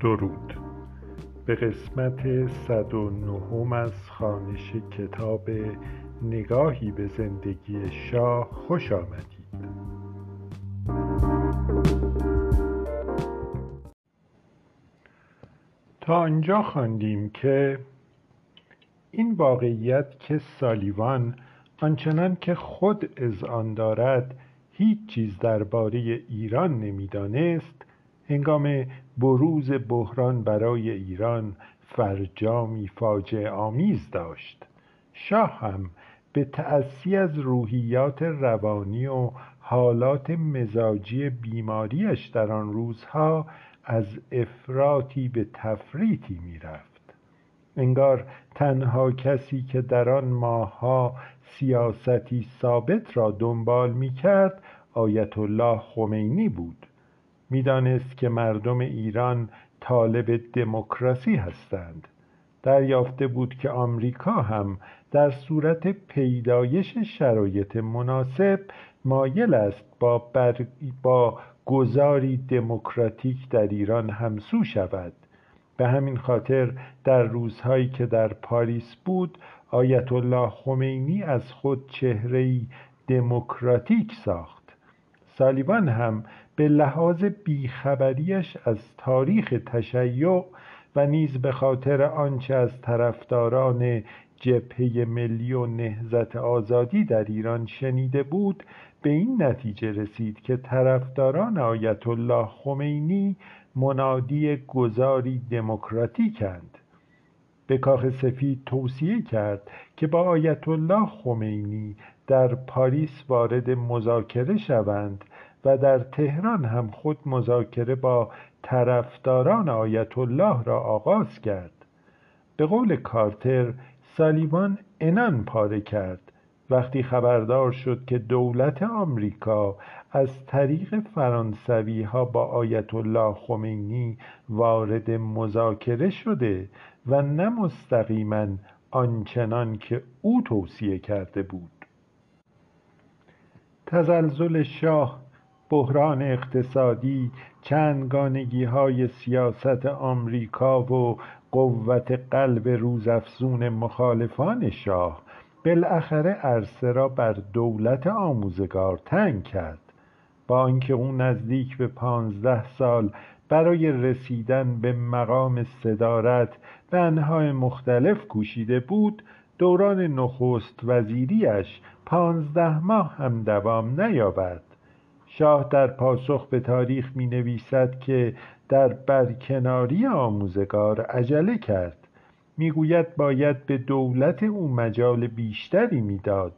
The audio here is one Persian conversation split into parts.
درود به قسمت صد و نهم از خانش کتاب نگاهی به زندگی شاه خوش آمدید. تا آنجا خواندیم که این واقعیت که سالیوان آنچنان که خود آن دارد هیچ چیز درباره ایران نمی‌دانست هنگام بروز بحران برای ایران فرجامی فاجعه آمیز داشت. شاه هم به تأسی از روحیات روانی و حالات مزاجی بیماریش در آن روزها از افراطی به تفریطی می‌رفت. انگار تنها کسی که در آن ماهها سیاستی ثابت را دنبال می‌کرد آیت الله خمینی بود. می‌دانست که مردم ایران طالب دموکراسی هستند. دریافته بود که آمریکا هم در صورت پیدایش شرایط مناسب مایل است با, بر... با گذاری دموکراتیک در ایران همسو شود. به همین خاطر در روزهایی که در پاریس بود آیت الله خمینی از خود چهره‌ای دموکراتیک ساخت. سالیوان هم به لحاظ بیخبریش از تاریخ تشیع و نیز به خاطر آنچه از طرفداران جبهه ملی و نهزت آزادی در ایران شنیده بود به این نتیجه رسید که طرفداران آیت الله خمینی منادی گذاری دموکراتیکند. به کاخ سفید توصیه کرد که با آیت الله خمینی در پاریس وارد مذاکره شوند و در تهران هم خود مذاکره با طرفداران آیت الله را آغاز کرد. به قول کارتر سالیوان انان پاره کرد. وقتی خبردار شد که دولت آمریکا از طریق فرانسوی ها با آیت الله خمینی وارد مذاکره شده و نه مستقیما آنچنان که او توصیه کرده بود. تزلزل شاه بحران اقتصادی چندگانگی های سیاست آمریکا و قوت قلب روزافزون مخالفان شاه بالاخره عرصه را بر دولت آموزگار تنگ کرد. با آنکه او نزدیک به پانزده سال برای رسیدن به مقام صدارت به انهای مختلف کوشیده بود دوران نخست وزیریش پانزده ماه هم دوام نیاورد شاه در پاسخ به تاریخ می نویسد که در برکناری آموزگار عجله کرد. می‌گوید باید به دولت او مجال بیشتری می‌داد.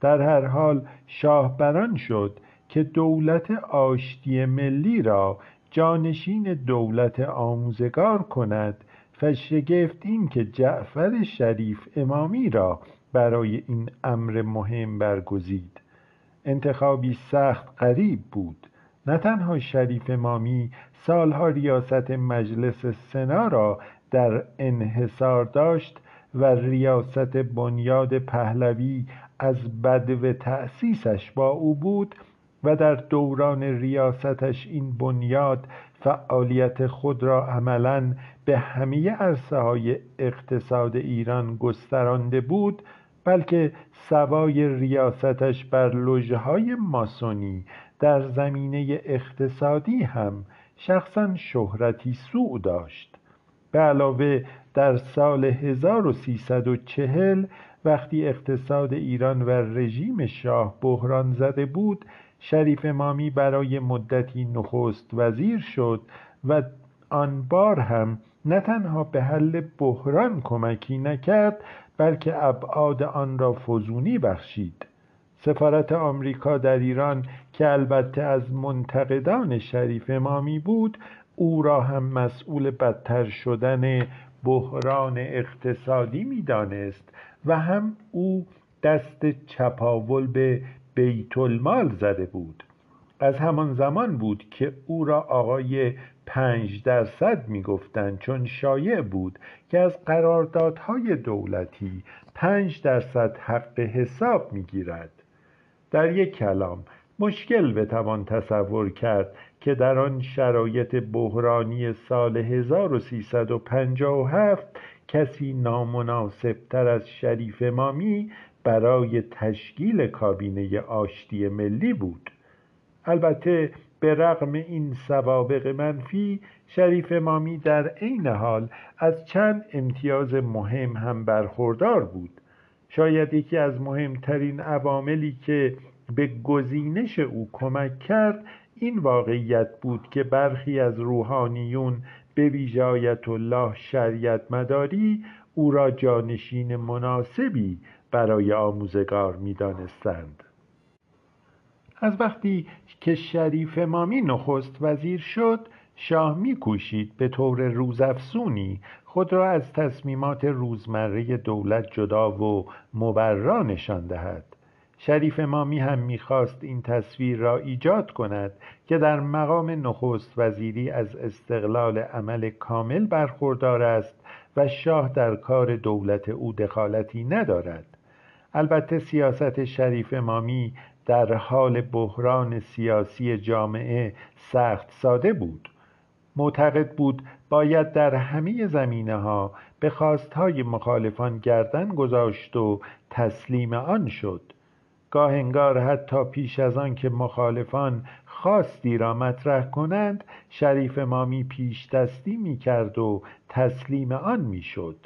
در هر حال شاه بران شد که دولت آشتی ملی را جانشین دولت آموزگار کند و شگفت این که جعفر شریف امامی را برای این امر مهم برگزید. انتخابی سخت غریب بود. نه تنها شریف امامی سالها ریاست مجلس سنا را در انحصار داشت و ریاست بنیاد پهلوی از بدو تأسیسش با او بود و در دوران ریاستش این بنیاد فعالیت خود را عملا به همه عرصه های اقتصاد ایران گسترانده بود بلکه سوای ریاستش بر لوژه های ماسونی در زمینه اقتصادی هم شخصا شهرتی سوء داشت. به علاوه در سال 1340 وقتی اقتصاد ایران و رژیم شاه بحران زده بود شریف امامی برای مدتی نخست وزیر شد و آن بار هم نه تنها به حل بحران کمکی نکرد بلکه ابعاد آن را فزونی بخشید. سفارت آمریکا در ایران که البته از منتقدان شریف امامی بود او را هم مسئول بدتر شدن بحران اقتصادی می‌دانست و هم او دست چپاول به بیت المال زده بود. از همان زمان بود که او را آقای پنج درصد می‌گفتند چون شایع بود که از قراردادهای دولتی پنج درصد حق حساب می‌گیرد. در یک کلام مشکل بتوان تصور کرد که در آن شرایط بحرانی سال 1357 کسی نامناسبتر از شریف مامی برای تشکیل کابینه آشتی ملی بود. البته به رغم این سوابق منفی شریف مامی در عین حال از چند امتیاز مهم هم برخوردار بود شاید یکی از مهمترین عواملی که به گزینش او کمک کرد این واقعیت بود که برخی از روحانیون به ویژایت الله شریعت مداری او را جانشین مناسبی برای آموزگار می دانستند. از وقتی که شریف مامی نخست وزیر شد شاه میکوشید به طور روزافزونی خود را از تصمیمات روزمره دولت جدا و مبرا نشان دهد. شریف مامی هم می‌خواست این تصویر را ایجاد کند که در مقام نخست وزیری از استقلال عمل کامل برخوردار است و شاه در کار دولت او دخالتی ندارد. البته سیاست شریف مامی در حال بحران سیاسی جامعه سخت ساده بود. معتقد بود باید در همه زمینه ها به خواستهای مخالفان گردن گذاشت و تسلیم آن شد. گاهنگار حتی پیش از آن که مخالفان خواستی را مطرح کنند شریف مامی پیش دستی می کرد و تسلیم آن می شد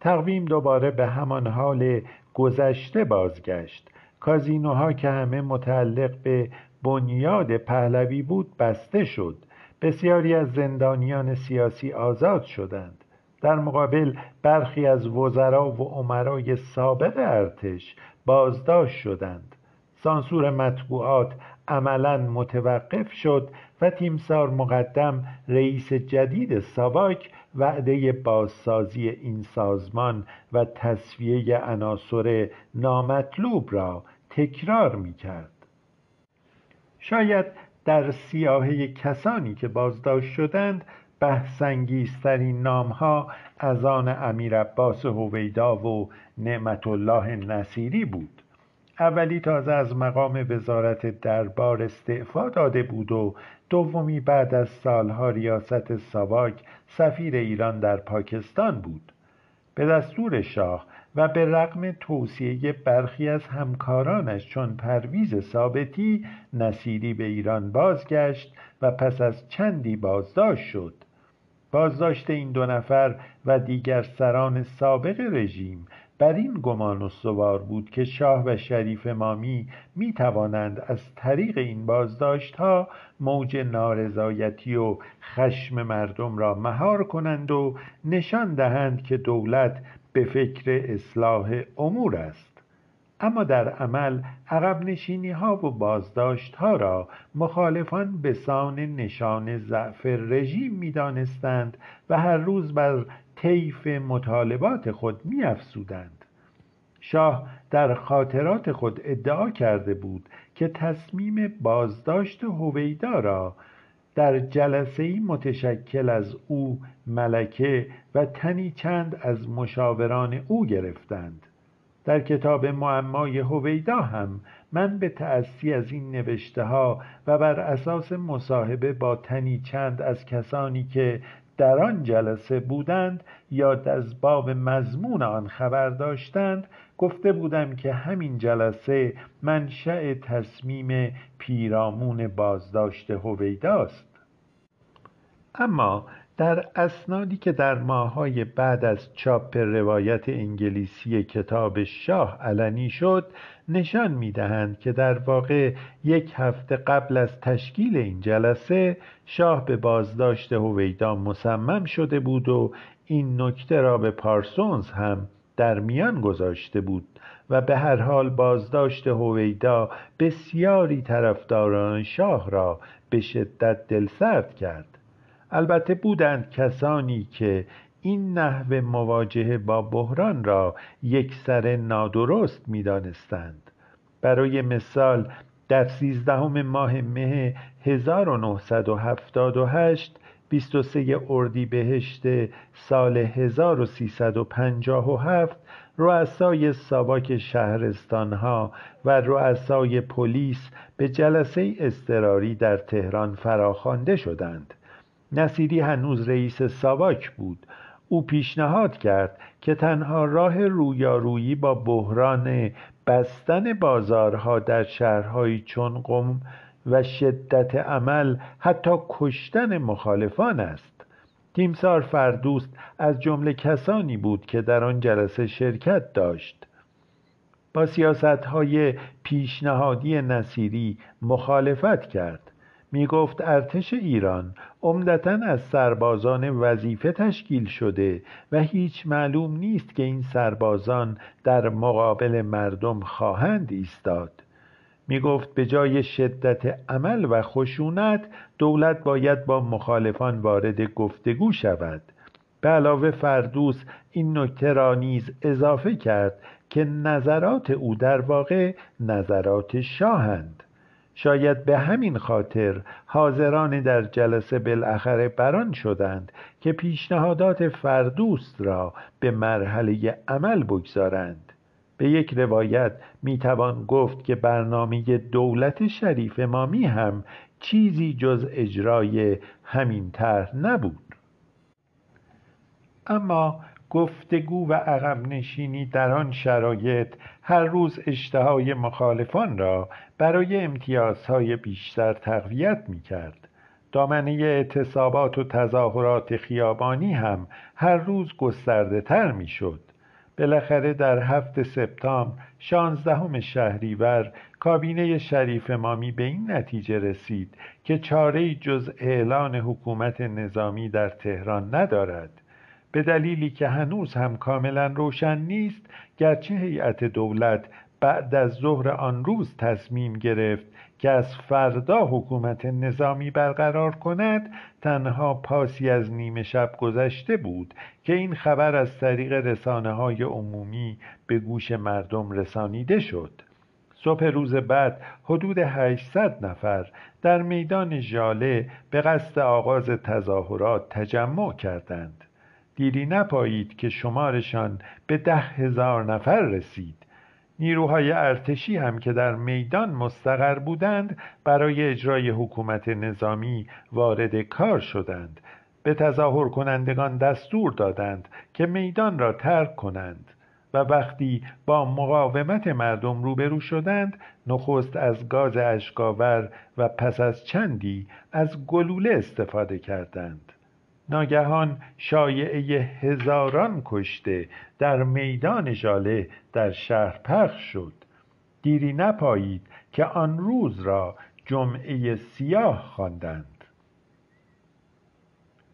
تقویم دوباره به همان حال گذشته بازگشت. کازینوها که همه متعلق به بنیاد پهلوی بود بسته شد. بسیاری از زندانیان سیاسی آزاد شدند. در مقابل برخی از وزرا و عمرای سابق ارتش بازداشت شدند. سانسور مطبوعات عملا متوقف شد و تیمسار مقدم رئیس جدید ساواک وعده بازسازی این سازمان و تصویه عناصر نامطلوب را تکرار می کرد. شاید در سیاهه کسانی که بازداشت شدند بحثانگیزترین نامها از آن امیر عباس هویدا و نعمت الله نصیری بود اولی تازه از مقام وزارت دربار استعفا داده بود و دومی بعد از سالها ریاست ساواک سفیر ایران در پاکستان بود به دستور شاه و به رغم توصیه برخی از همکارانش چون پرویز ثابتی نصیری به ایران بازگشت و پس از چندی بازداشت شد. بازداشت این دو نفر و دیگر سران سابق رژیم بر این گمان استوار بود که شاه و شریف مامی می توانند از طریق این بازداشت ها موج نارضایتی و خشم مردم را مهار کنند و نشان دهند که دولت به فکر اصلاح امور است اما در عمل عقب نشینی ها و بازداشت ها را مخالفان به سان نشان ضعف رژیم می دانستند و هر روز بر طیف مطالبات خود می افسودند. شاه در خاطرات خود ادعا کرده بود که تصمیم بازداشت هویدا را در جلسه متشکل از او ملکه و تنی چند از مشاوران او گرفتند. در کتاب معمای هویدا هم من به تأسی از این نوشته ها و بر اساس مصاحبه با تنی چند از کسانی که در آن جلسه بودند یا از باب مضمون آن خبر داشتند گفته بودم که همین جلسه منشأ تصمیم پیرامون بازداشت هویداست. اما در اسنادی که در ماههای بعد از چاپ روایت انگلیسی کتاب شاه علنی شد نشان می‌دهند که در واقع یک هفته قبل از تشکیل این جلسه شاه به بازداشت هویدا مصمم شده بود و این نکته را به پارسونز هم در میان گذاشته بود و به هر حال بازداشت هویدا بسیاری طرفداران شاه را به شدت دلسرد کرد. البته بودند کسانی که این نحو مواجهه با بحران را یک سر نادرست می دانستند. برای مثال در سیزدهم ماه مه 1978 23 اردیبهشت سال 1357 رؤسای ساواک شهرستانها و رؤسای پلیس به جلسه اضطراری در تهران فراخوانده شدند نصیری هنوز رئیس ساواک بود او پیشنهاد کرد که تنها راه رویارویی با بحران بستن بازارها در شهرهایی چون قم و شدت عمل حتی کشتن مخالفان است. تیمسار فردوست از جمله کسانی بود که در آن جلسه شرکت داشت. با سیاست های پیشنهادی نصیری مخالفت کرد. می گفت ارتش ایران عمدتا از سربازان وظیفه تشکیل شده و هیچ معلوم نیست که این سربازان در مقابل مردم خواهند ایستاد. می گفت به جای شدت عمل و خشونت دولت باید با مخالفان وارد گفتگو شود. به علاوه فردوس این نکته را نیز اضافه کرد که نظرات او در واقع نظرات شاهند. شاید به همین خاطر حاضران در جلسه بالاخره بران شدند که پیشنهادات فردوست را به مرحله عمل بگذارند. به یک روایت می‌توان گفت که برنامه دولت شریف مامی هم چیزی جز اجرای همین طرح نبود. اما گفتگو و عقب نشینی در آن شرایط هر روز اشتهای مخالفان را برای امتیازهای بیشتر تقویت می کرد دامنه اعتصابات و تظاهرات خیابانی هم هر روز گسترده تر می شد بالاخره در هفت سپتامبر شانزدهم شهریور کابینه شریف مامی به این نتیجه رسید که چاره جز اعلان حکومت نظامی در تهران ندارد. به دلیلی که هنوز هم کاملا روشن نیست گرچه هیئت دولت بعد از ظهر آن روز تصمیم گرفت که از فردا حکومت نظامی برقرار کند تنها پاسی از نیمه شب گذشته بود که این خبر از طریق رسانه های عمومی به گوش مردم رسانیده شد. صبح روز بعد حدود 800 نفر در میدان ژاله به قصد آغاز تظاهرات تجمع کردند. دیری نپایید که شمارشان به ده هزار نفر رسید. نیروهای ارتشی هم که در میدان مستقر بودند برای اجرای حکومت نظامی وارد کار شدند. به تظاهر کنندگان دستور دادند که میدان را ترک کنند و وقتی با مقاومت مردم روبرو شدند نخست از گاز اشکاور و پس از چندی از گلوله استفاده کردند. ناگهان شایعه هزاران کشته در میدان ژاله در شهر پخش شد. دیری نپایید که آن روز را جمعه سیاه خواندند.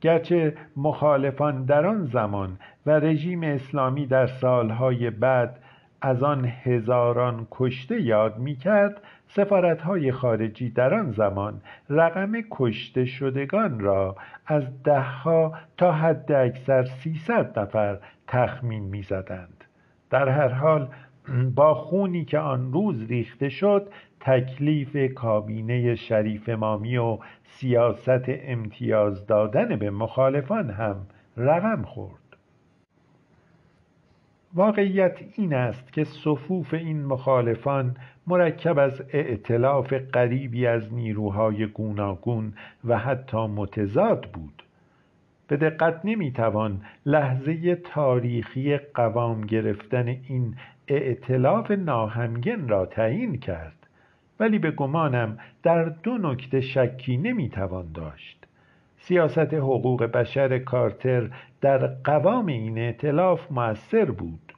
گرچه مخالفان در آن زمان و رژیم اسلامی در سالهای بعد از آن هزاران کشته یاد می کرد سفارتهای خارجی در آن زمان رقم کشته شدگان را از دهها تا حد اکثر سیصد نفر تخمین می زدند. در هر حال با خونی که آن روز ریخته شد تکلیف کابینه شریف مامی و سیاست امتیاز دادن به مخالفان هم رقم خورد واقعیت این است که صفوف این مخالفان مرکب از ائتلاف قریبی از نیروهای گوناگون و حتی متضاد بود. به دقت نمی‌توان لحظه تاریخی قوام گرفتن این ائتلاف ناهمگن را تعیین کرد ولی به گمانم در دو نکته شکی نمی‌توان داشت. سیاست حقوق بشر کارتر در قوام این ائتلاف موثر بود.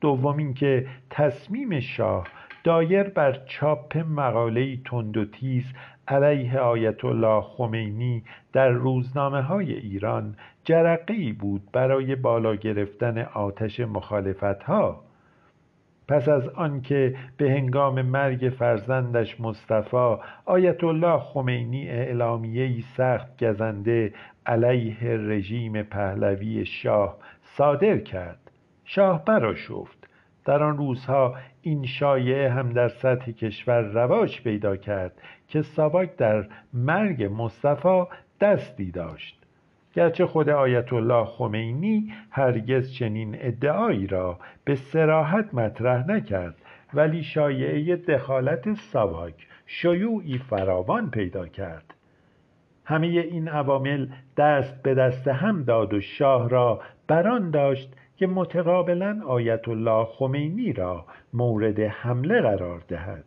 دوم اینکه تصمیم شاه دایر بر چاپ مقاله تند و تیز علیه آیت الله خمینی در روزنامه های ایران جرقی بود برای بالا گرفتن آتش مخالفت ها پس از آنکه به هنگام مرگ فرزندش مصطفی آیت الله خمینی اعلامیه‌ای سخت گزنده علیه رژیم پهلوی شاه صادر کرد. شاه براشفت در آن روزها این شایعه هم در سطح کشور رواج پیدا کرد که ساواک در مرگ مصطفی دستی داشت. گرچه خود آیت الله خمینی هرگز چنین ادعایی را به سراحت مطرح نکرد ولی شایعه دخالت ساواک شیوعی فراوان پیدا کرد. همه این عوامل دست به دست هم داد و شاه را بران داشت که متقابلا آیت الله خمینی را مورد حمله قرار دهد.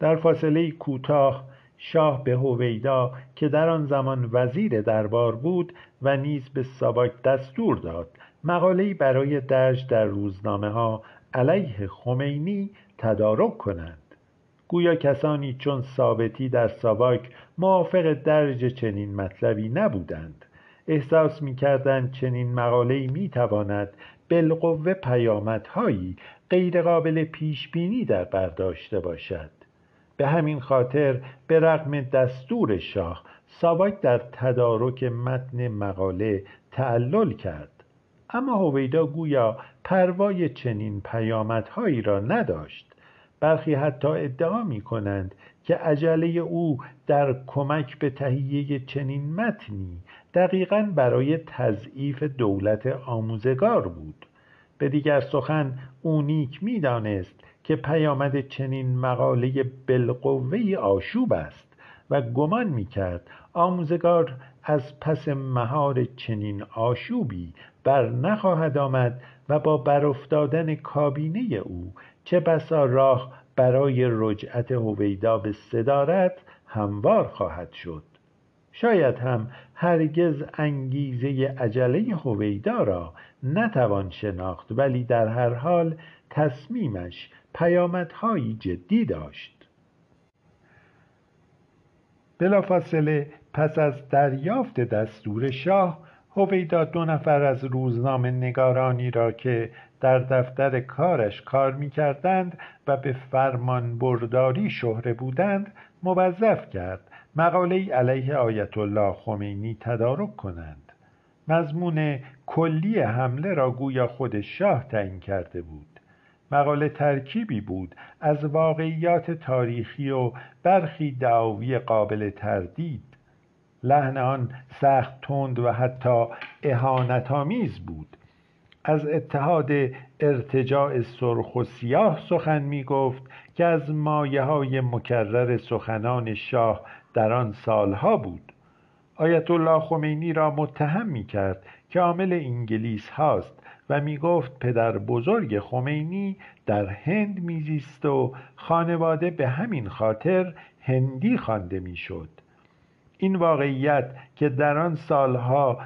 در فاصله کوتاه شاه به هویدا که در آن زمان وزیر دربار بود و نیز به ساواک دستور داد. مقاله‌ای برای درج در روزنامه ها علیه خمینی تدارک کنند. گویا کسانی چون ثابتی در ساواک موافق درج چنین مطلبی نبودند. احساس می‌کردند چنین مقاله‌ای می‌تواند بالقوه پیامدهایی غیرقابل پیشبینی در برداشته باشد. به همین خاطر به رغم دستور شاه ساواک در تدارک متن مقاله تعلل کرد. اما هویدا گویا پروای چنین پیامدهایی را نداشت. برخی حتی ادعا می کنند که عجله او در کمک به تهیه چنین متنی دقیقا برای تضعیف دولت آموزگار بود. به دیگر سخن او نیک می‌دانست که پیامد چنین مقاله بالقوه آشوب است و گمان می‌کرد آموزگار از پس مهار چنین آشوبی بر نخواهد آمد و با برافتادن کابینه او چه بسا راه برای رجعت هویدا به صدارت هموار خواهد شد. شاید هم هرگز انگیزه عجله هویدا را نتوان شناخت ولی در هر حال تصمیمش پیامدهایی جدی داشت. بلافاصله پس از دریافت دستور شاه هویدا دو نفر از روزنامه نگارانی را که در دفتر کارش کار می کردند و به فرمان برداری شهره بودند موظف کرد مقاله علیه آیت الله خمینی تدارک کنند. مضمون کلی حمله را گویا خود شاه تعیین کرده بود. مقاله ترکیبی بود از واقعیات تاریخی و برخی دعاوی قابل تردید. لحن آن سخت تند و حتی اهانتآمیز بود. از اتحاد ارتجاع سرخ و سیاه سخن می گفت که از مایه های مکرر سخنان شاه در آن سالها بود. آیت الله خمینی را متهم می کرد که عامل انگلیس هاست. و می گفت پدر بزرگ خمینی در هند میزیست و خانواده به همین خاطر هندی خوانده می‌شد. این واقعیت که در آن سالها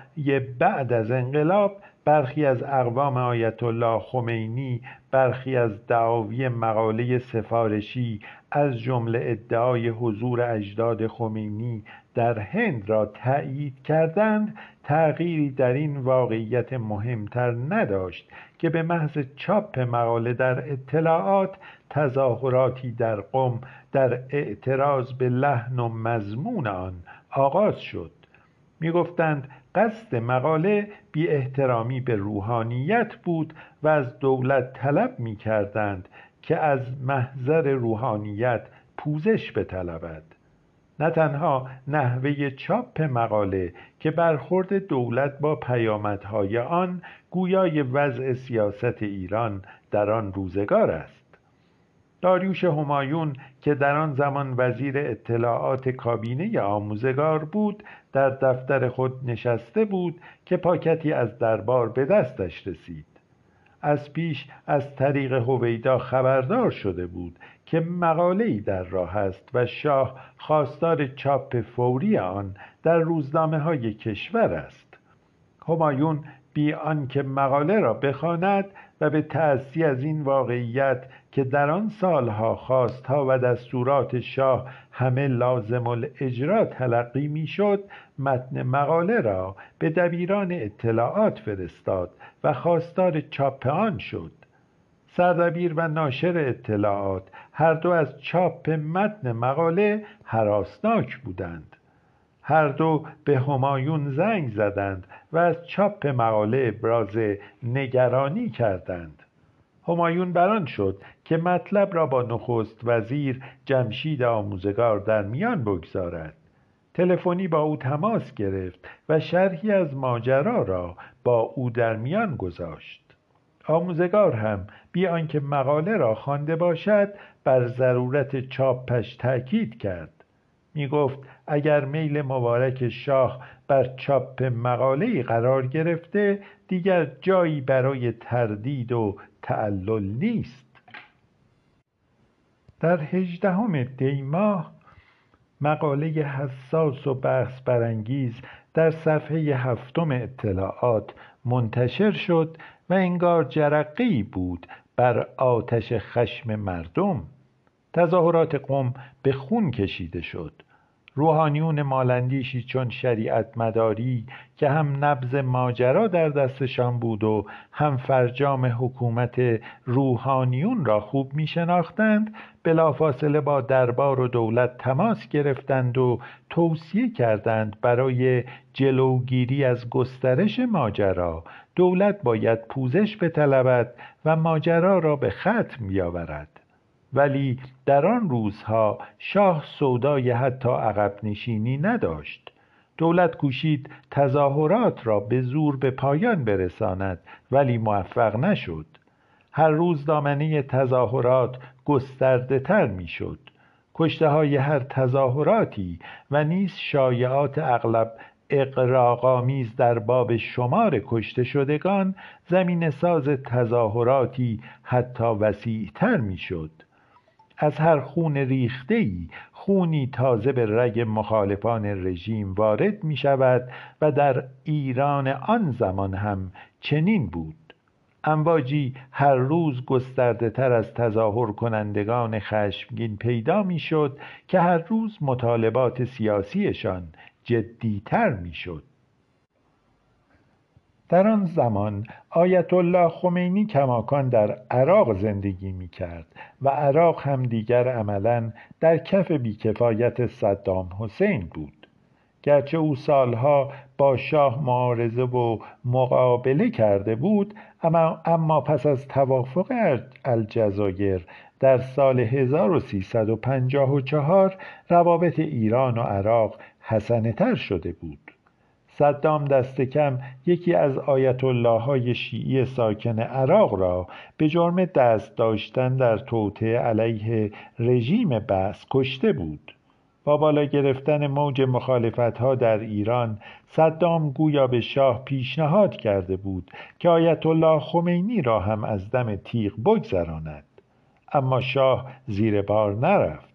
بعد از انقلاب برخی از اقوام آیت الله خمینی برخی از دعاوی مقاله سفارشی از جمله ادعای حضور اجداد خمینی در هند را تأیید کردند تغییری در این واقعیت مهمتر نداشت که به محض چاپ مقاله در اطلاعات تظاهراتی در قم در اعتراض به لحن و مضمون آن آغاز شد. می‌گفتند قصد مقاله بی احترامی به روحانیت بود و از دولت طلب می کردند که از محضر روحانیت پوزش بطلبد. نه تنها نحوه چاپ مقاله که برخورد دولت با پیامدهای آن گویای وضع سیاست ایران در آن روزگار است. داریوش همایون که در آن زمان وزیر اطلاعات کابینه آموزگار بود در دفتر خود نشسته بود که پاکتی از دربار به دستش رسید. از پیش از طریق هویدا خبردار شده بود که مقاله‌ای در راه است و شاه خواستار چاپ فوری آن در روزنامه های کشور است. همایون بی آنکه مقاله را بخواند و به تأسی از این واقعیت که در آن سالها خواستها و دستورات شاه همه لازم الاجرا تلقی می‌شد متن مقاله را به دبیران اطلاعات فرستاد و خواستار چاپ آن شد. سردبیر و ناشر اطلاعات هر دو از چاپ متن مقاله حراسناک بودند. هر دو به همایون زنگ زدند و از چاپ مقاله ابراز نگرانی کردند. همایون بران شد که مطلب را با نخست وزیر جمشید آموزگار در میان بگذارد. تلفنی با او تماس گرفت و شرحی از ماجرا را با او در میان گذاشت. آموزگار هم بی آنکه مقاله را خوانده باشد بر ضرورت چاپش تأکید کرد. می گفت اگر میل مبارک شاه بر چاپ مقاله قرار گرفته دیگر جایی برای تردید و تعلل نیست. در هجدهم دی ماه مقاله حساس و بحث برانگیز در صفحه هفتم اطلاعات منتشر شد. و انگار جرقی بود بر آتش خشم مردم. تظاهرات قوم به خون کشیده شد. روحانیون مالندیشی چون شریعت مداری که هم نبز ماجرا در دستشان بود و هم فرجام حکومت روحانیون را خوب می شناختند بلافاصله با دربار و دولت تماس گرفتند و توصیه کردند برای جلوگیری از گسترش ماجرا. دولت باید پوزش بطلبد و ماجرا را به ختم بیاورد. ولی در آن روزها شاه سودای حتی عقب نشینی نداشت. دولت کوشید تظاهرات را به زور به پایان برساند ولی موفق نشد. هر روز دامنه تظاهرات گسترده تر می شد کشته های هر تظاهراتی و نیز شایعات اغلب اقراقامیز در باب شمار کشته شدگان زمین ساز تظاهراتی حتی وسیعتر می شد از هر خون ریخته ای خونی تازه به رگ مخالفان رژیم وارد می شود و در ایران آن زمان هم چنین بود. امواجی هر روز گسترده تر از تظاهر کنندگان خشمگین پیدا می شد که هر روز مطالبات سیاسیشان جدیتر می شد در آن زمان آیت الله خمینی کماکان در عراق زندگی می کرد و عراق هم دیگر عملا در کف بیکفایت صدام حسین بود. گرچه او سالها با شاه معارضه و مقابله کرده بود اما, اما پس از توافق الجزایر در سال 1354 روابط ایران و عراق حسنه تر شده بود. صدام دست کم یکی از آیت الله های شیعی ساکن عراق را به جرم دست داشتن در توطعه علیه رژیم بس کشته بود. با بالا گرفتن موج مخالفت ها در ایران صدام گویا به شاه پیشنهاد کرده بود که آیت الله خمینی را هم از دم تیغ بگذراند. اما شاه زیر بار نرفت.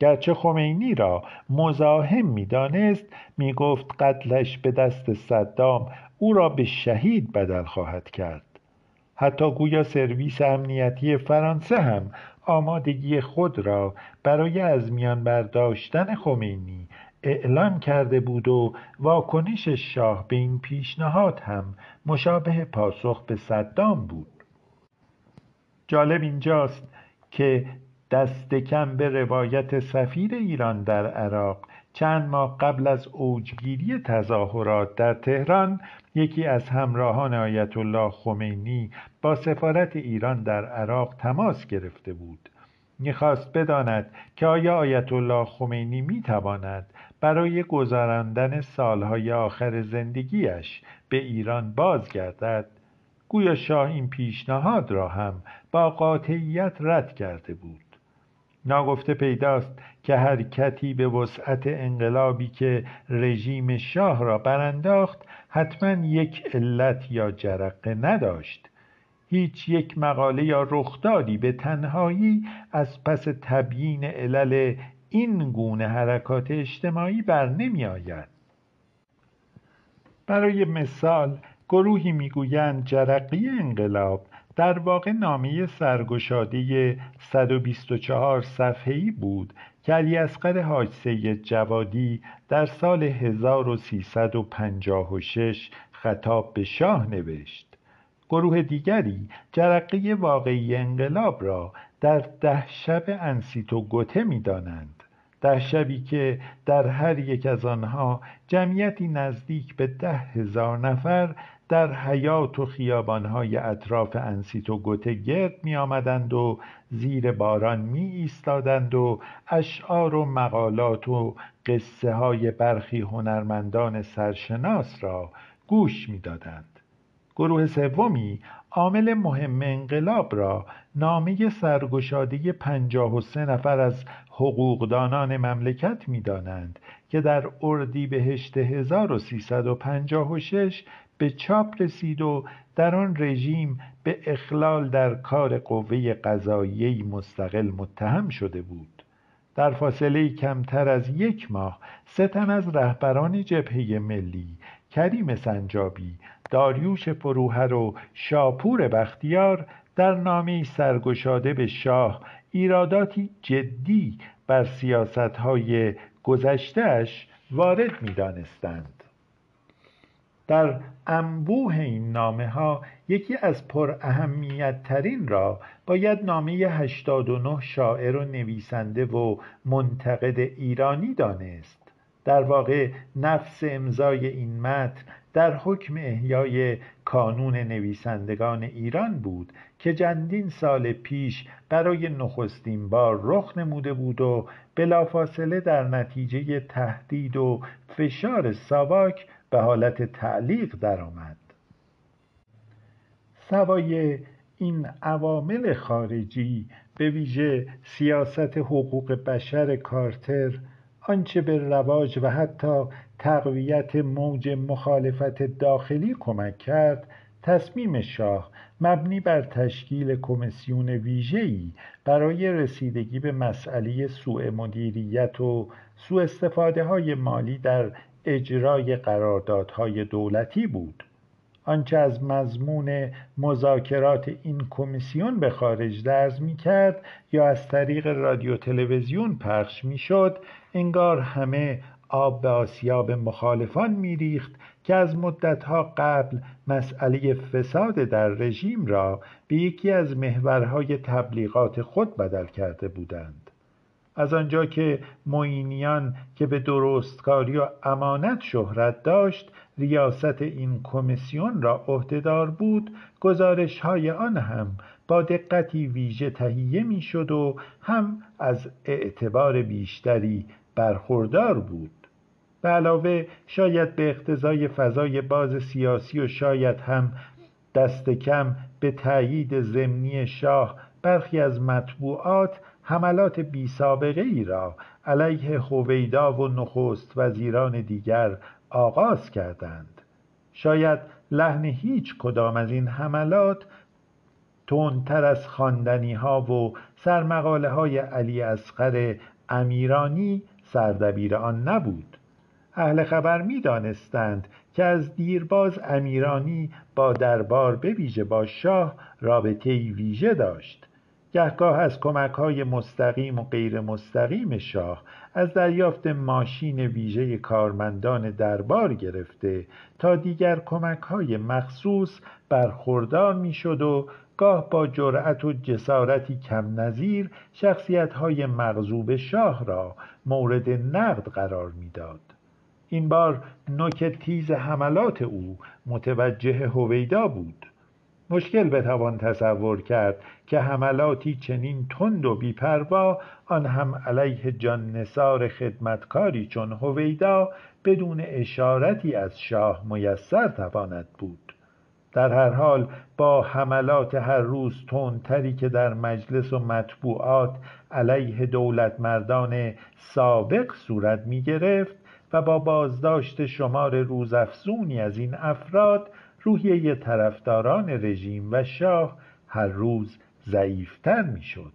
گرچه خمینی را مزاحم می‌دانست می‌گفت قتلش به دست صدام او را به شهید بدل خواهد کرد. حتی گویا سرویس امنیتی فرانسه هم آمادگی خود را برای از میان برداشتن خمینی اعلام کرده بود و واکنش شاه به این پیشنهاد هم مشابه پاسخ به صدام بود. جالب اینجاست که دست کم به روایت سفیر ایران در عراق. چند ماه قبل از اوجگیری تظاهرات در تهران یکی از همراهان آیت الله خمینی با سفارت ایران در عراق تماس گرفته بود. می‌خواست بداند که آیا آیت الله خمینی می‌تواند برای گذراندن سالهای آخر زندگیش به ایران بازگردد. گویا شاه این پیشنهاد را هم با قاطعیت رد کرده بود. ناگفته پیداست که حرکتی به وسعت انقلابی که رژیم شاه را برانداخت حتما یک علت یا جرقه نداشت هیچ یک مقاله یا رخدادی به تنهایی از پس تبیین علل این گونه حرکات اجتماعی بر نمی آید. برای مثال گروهی می‌گویند جرقی انقلاب در واقع نامه سرگشاده 124 صفحه‌ای بود که علی اصغر حاج سید جوادی در سال 1356 خطاب به شاه نوشت گروه دیگری جرقه واقعی انقلاب را در ده شب انسیتو گوته می دانند. در شبی که در هر یک از آنها جمعیتی نزدیک به ده هزار نفر در حیات و خیابانهای اطراف انسیت و گوته گرد می آمدند و زیر باران می ایستادند و اشعار و مقالات و قصه های برخی هنرمندان سرشناس را گوش می دادند. گروه سومی عامل مهم انقلاب را نامه سرگشاده پنجاه و سه نفر از حقوقدانان مملکت می‌دانند که در اردیبهشت 1356 به چاپ رسید و در آن رژیم به اخلال در کار قوه قضاییه مستقل متهم شده بود در فاصله کمتر از یک ماه سه تن از رهبران جبهه ملی کریم سنجابی داریوش فروهر و شاپور بختیار در نامه سرگشاده به شاه ایراداتی جدی بر سیاستهای گذشتهش وارد می دانستند. در انبوه این نامه ها یکی از پر اهمیت ترین را باید نامه 89 شاعر و نویسنده و منتقد ایرانی دانست. در واقع نفس امضای این متن در حکم احیای کانون نویسندگان ایران بود که چندین سال پیش برای نخستین بار رخ نموده بود و بلافاصله در نتیجه تهدید و فشار ساواک به حالت تعلیق درآمد. سوای این عوامل خارجی به ویژه سیاست حقوق بشر کارتر آنچه به رواج و حتی تقویت موج مخالفت داخلی کمک کرد تصمیم شاه مبنی بر تشکیل کمیسیون ویژه‌ای برای رسیدگی به مسئله سوء مدیریت و سوء استفاده های مالی در اجرای قراردادهای دولتی بود. آنچه از مضمون مذاکرات این کمیسیون به خارج درز می کرد یا از طریق رادیو تلویزیون پخش می شد انگار همه آب به آسیاب مخالفان میریخت که از مدتها قبل مسئله فساد در رژیم را به یکی از محورهای تبلیغات خود بدل کرده بودند. از آنجا که معینیان که به درستکاری و امانت شهرت داشت ریاست این کمیسیون را عهدهدار بود گزارش های آن هم با دقتی ویژه تهیه می‌شد و هم از اعتبار بیشتری برخوردار بود. به علاوه شاید به اقتضای فضای باز سیاسی و شاید هم دست کم به تأیید ضمنی شاه برخی از مطبوعات حملات بی سابقه ای را علیه هویدا و نخست وزیران دیگر آغاز کردند. شاید لحن هیچ کدام از این حملات تندتر از خواندنی ها و سرمقاله های علی اصغر امیرانی سردبیر آن نبود. اهل خبر می دانستند که از دیرباز امیرانی با دربار ویژه با شاه رابطه ویژه داشت. گهگاه از کمک های مستقیم و غیر مستقیم شاه از دریافت ماشین ویژه کارمندان دربار گرفته تا دیگر کمک های مخصوص برخوردار می‌شد و گاه با جرأت و جسارتی کم نظیر شخصیت های مغزوب شاه را مورد نقد قرار می‌داد. این بار نوک تیز حملات او متوجه هویدا بود مشکل بتوان تصور کرد که حملاتی چنین تند و بیپروا آن هم علیه جان نثار خدمتکاری چون هویدا بدون اشارتی از شاه میسر تواند بود. در هر حال با حملات هر روز تندتری که در مجلس و مطبوعات علیه دولت مردان سابق صورت می گرفت و با بازداشت شمار روزافزونی از این افراد روحیه طرفداران رژیم و شاه هر روز ضعیفتر می‌شد.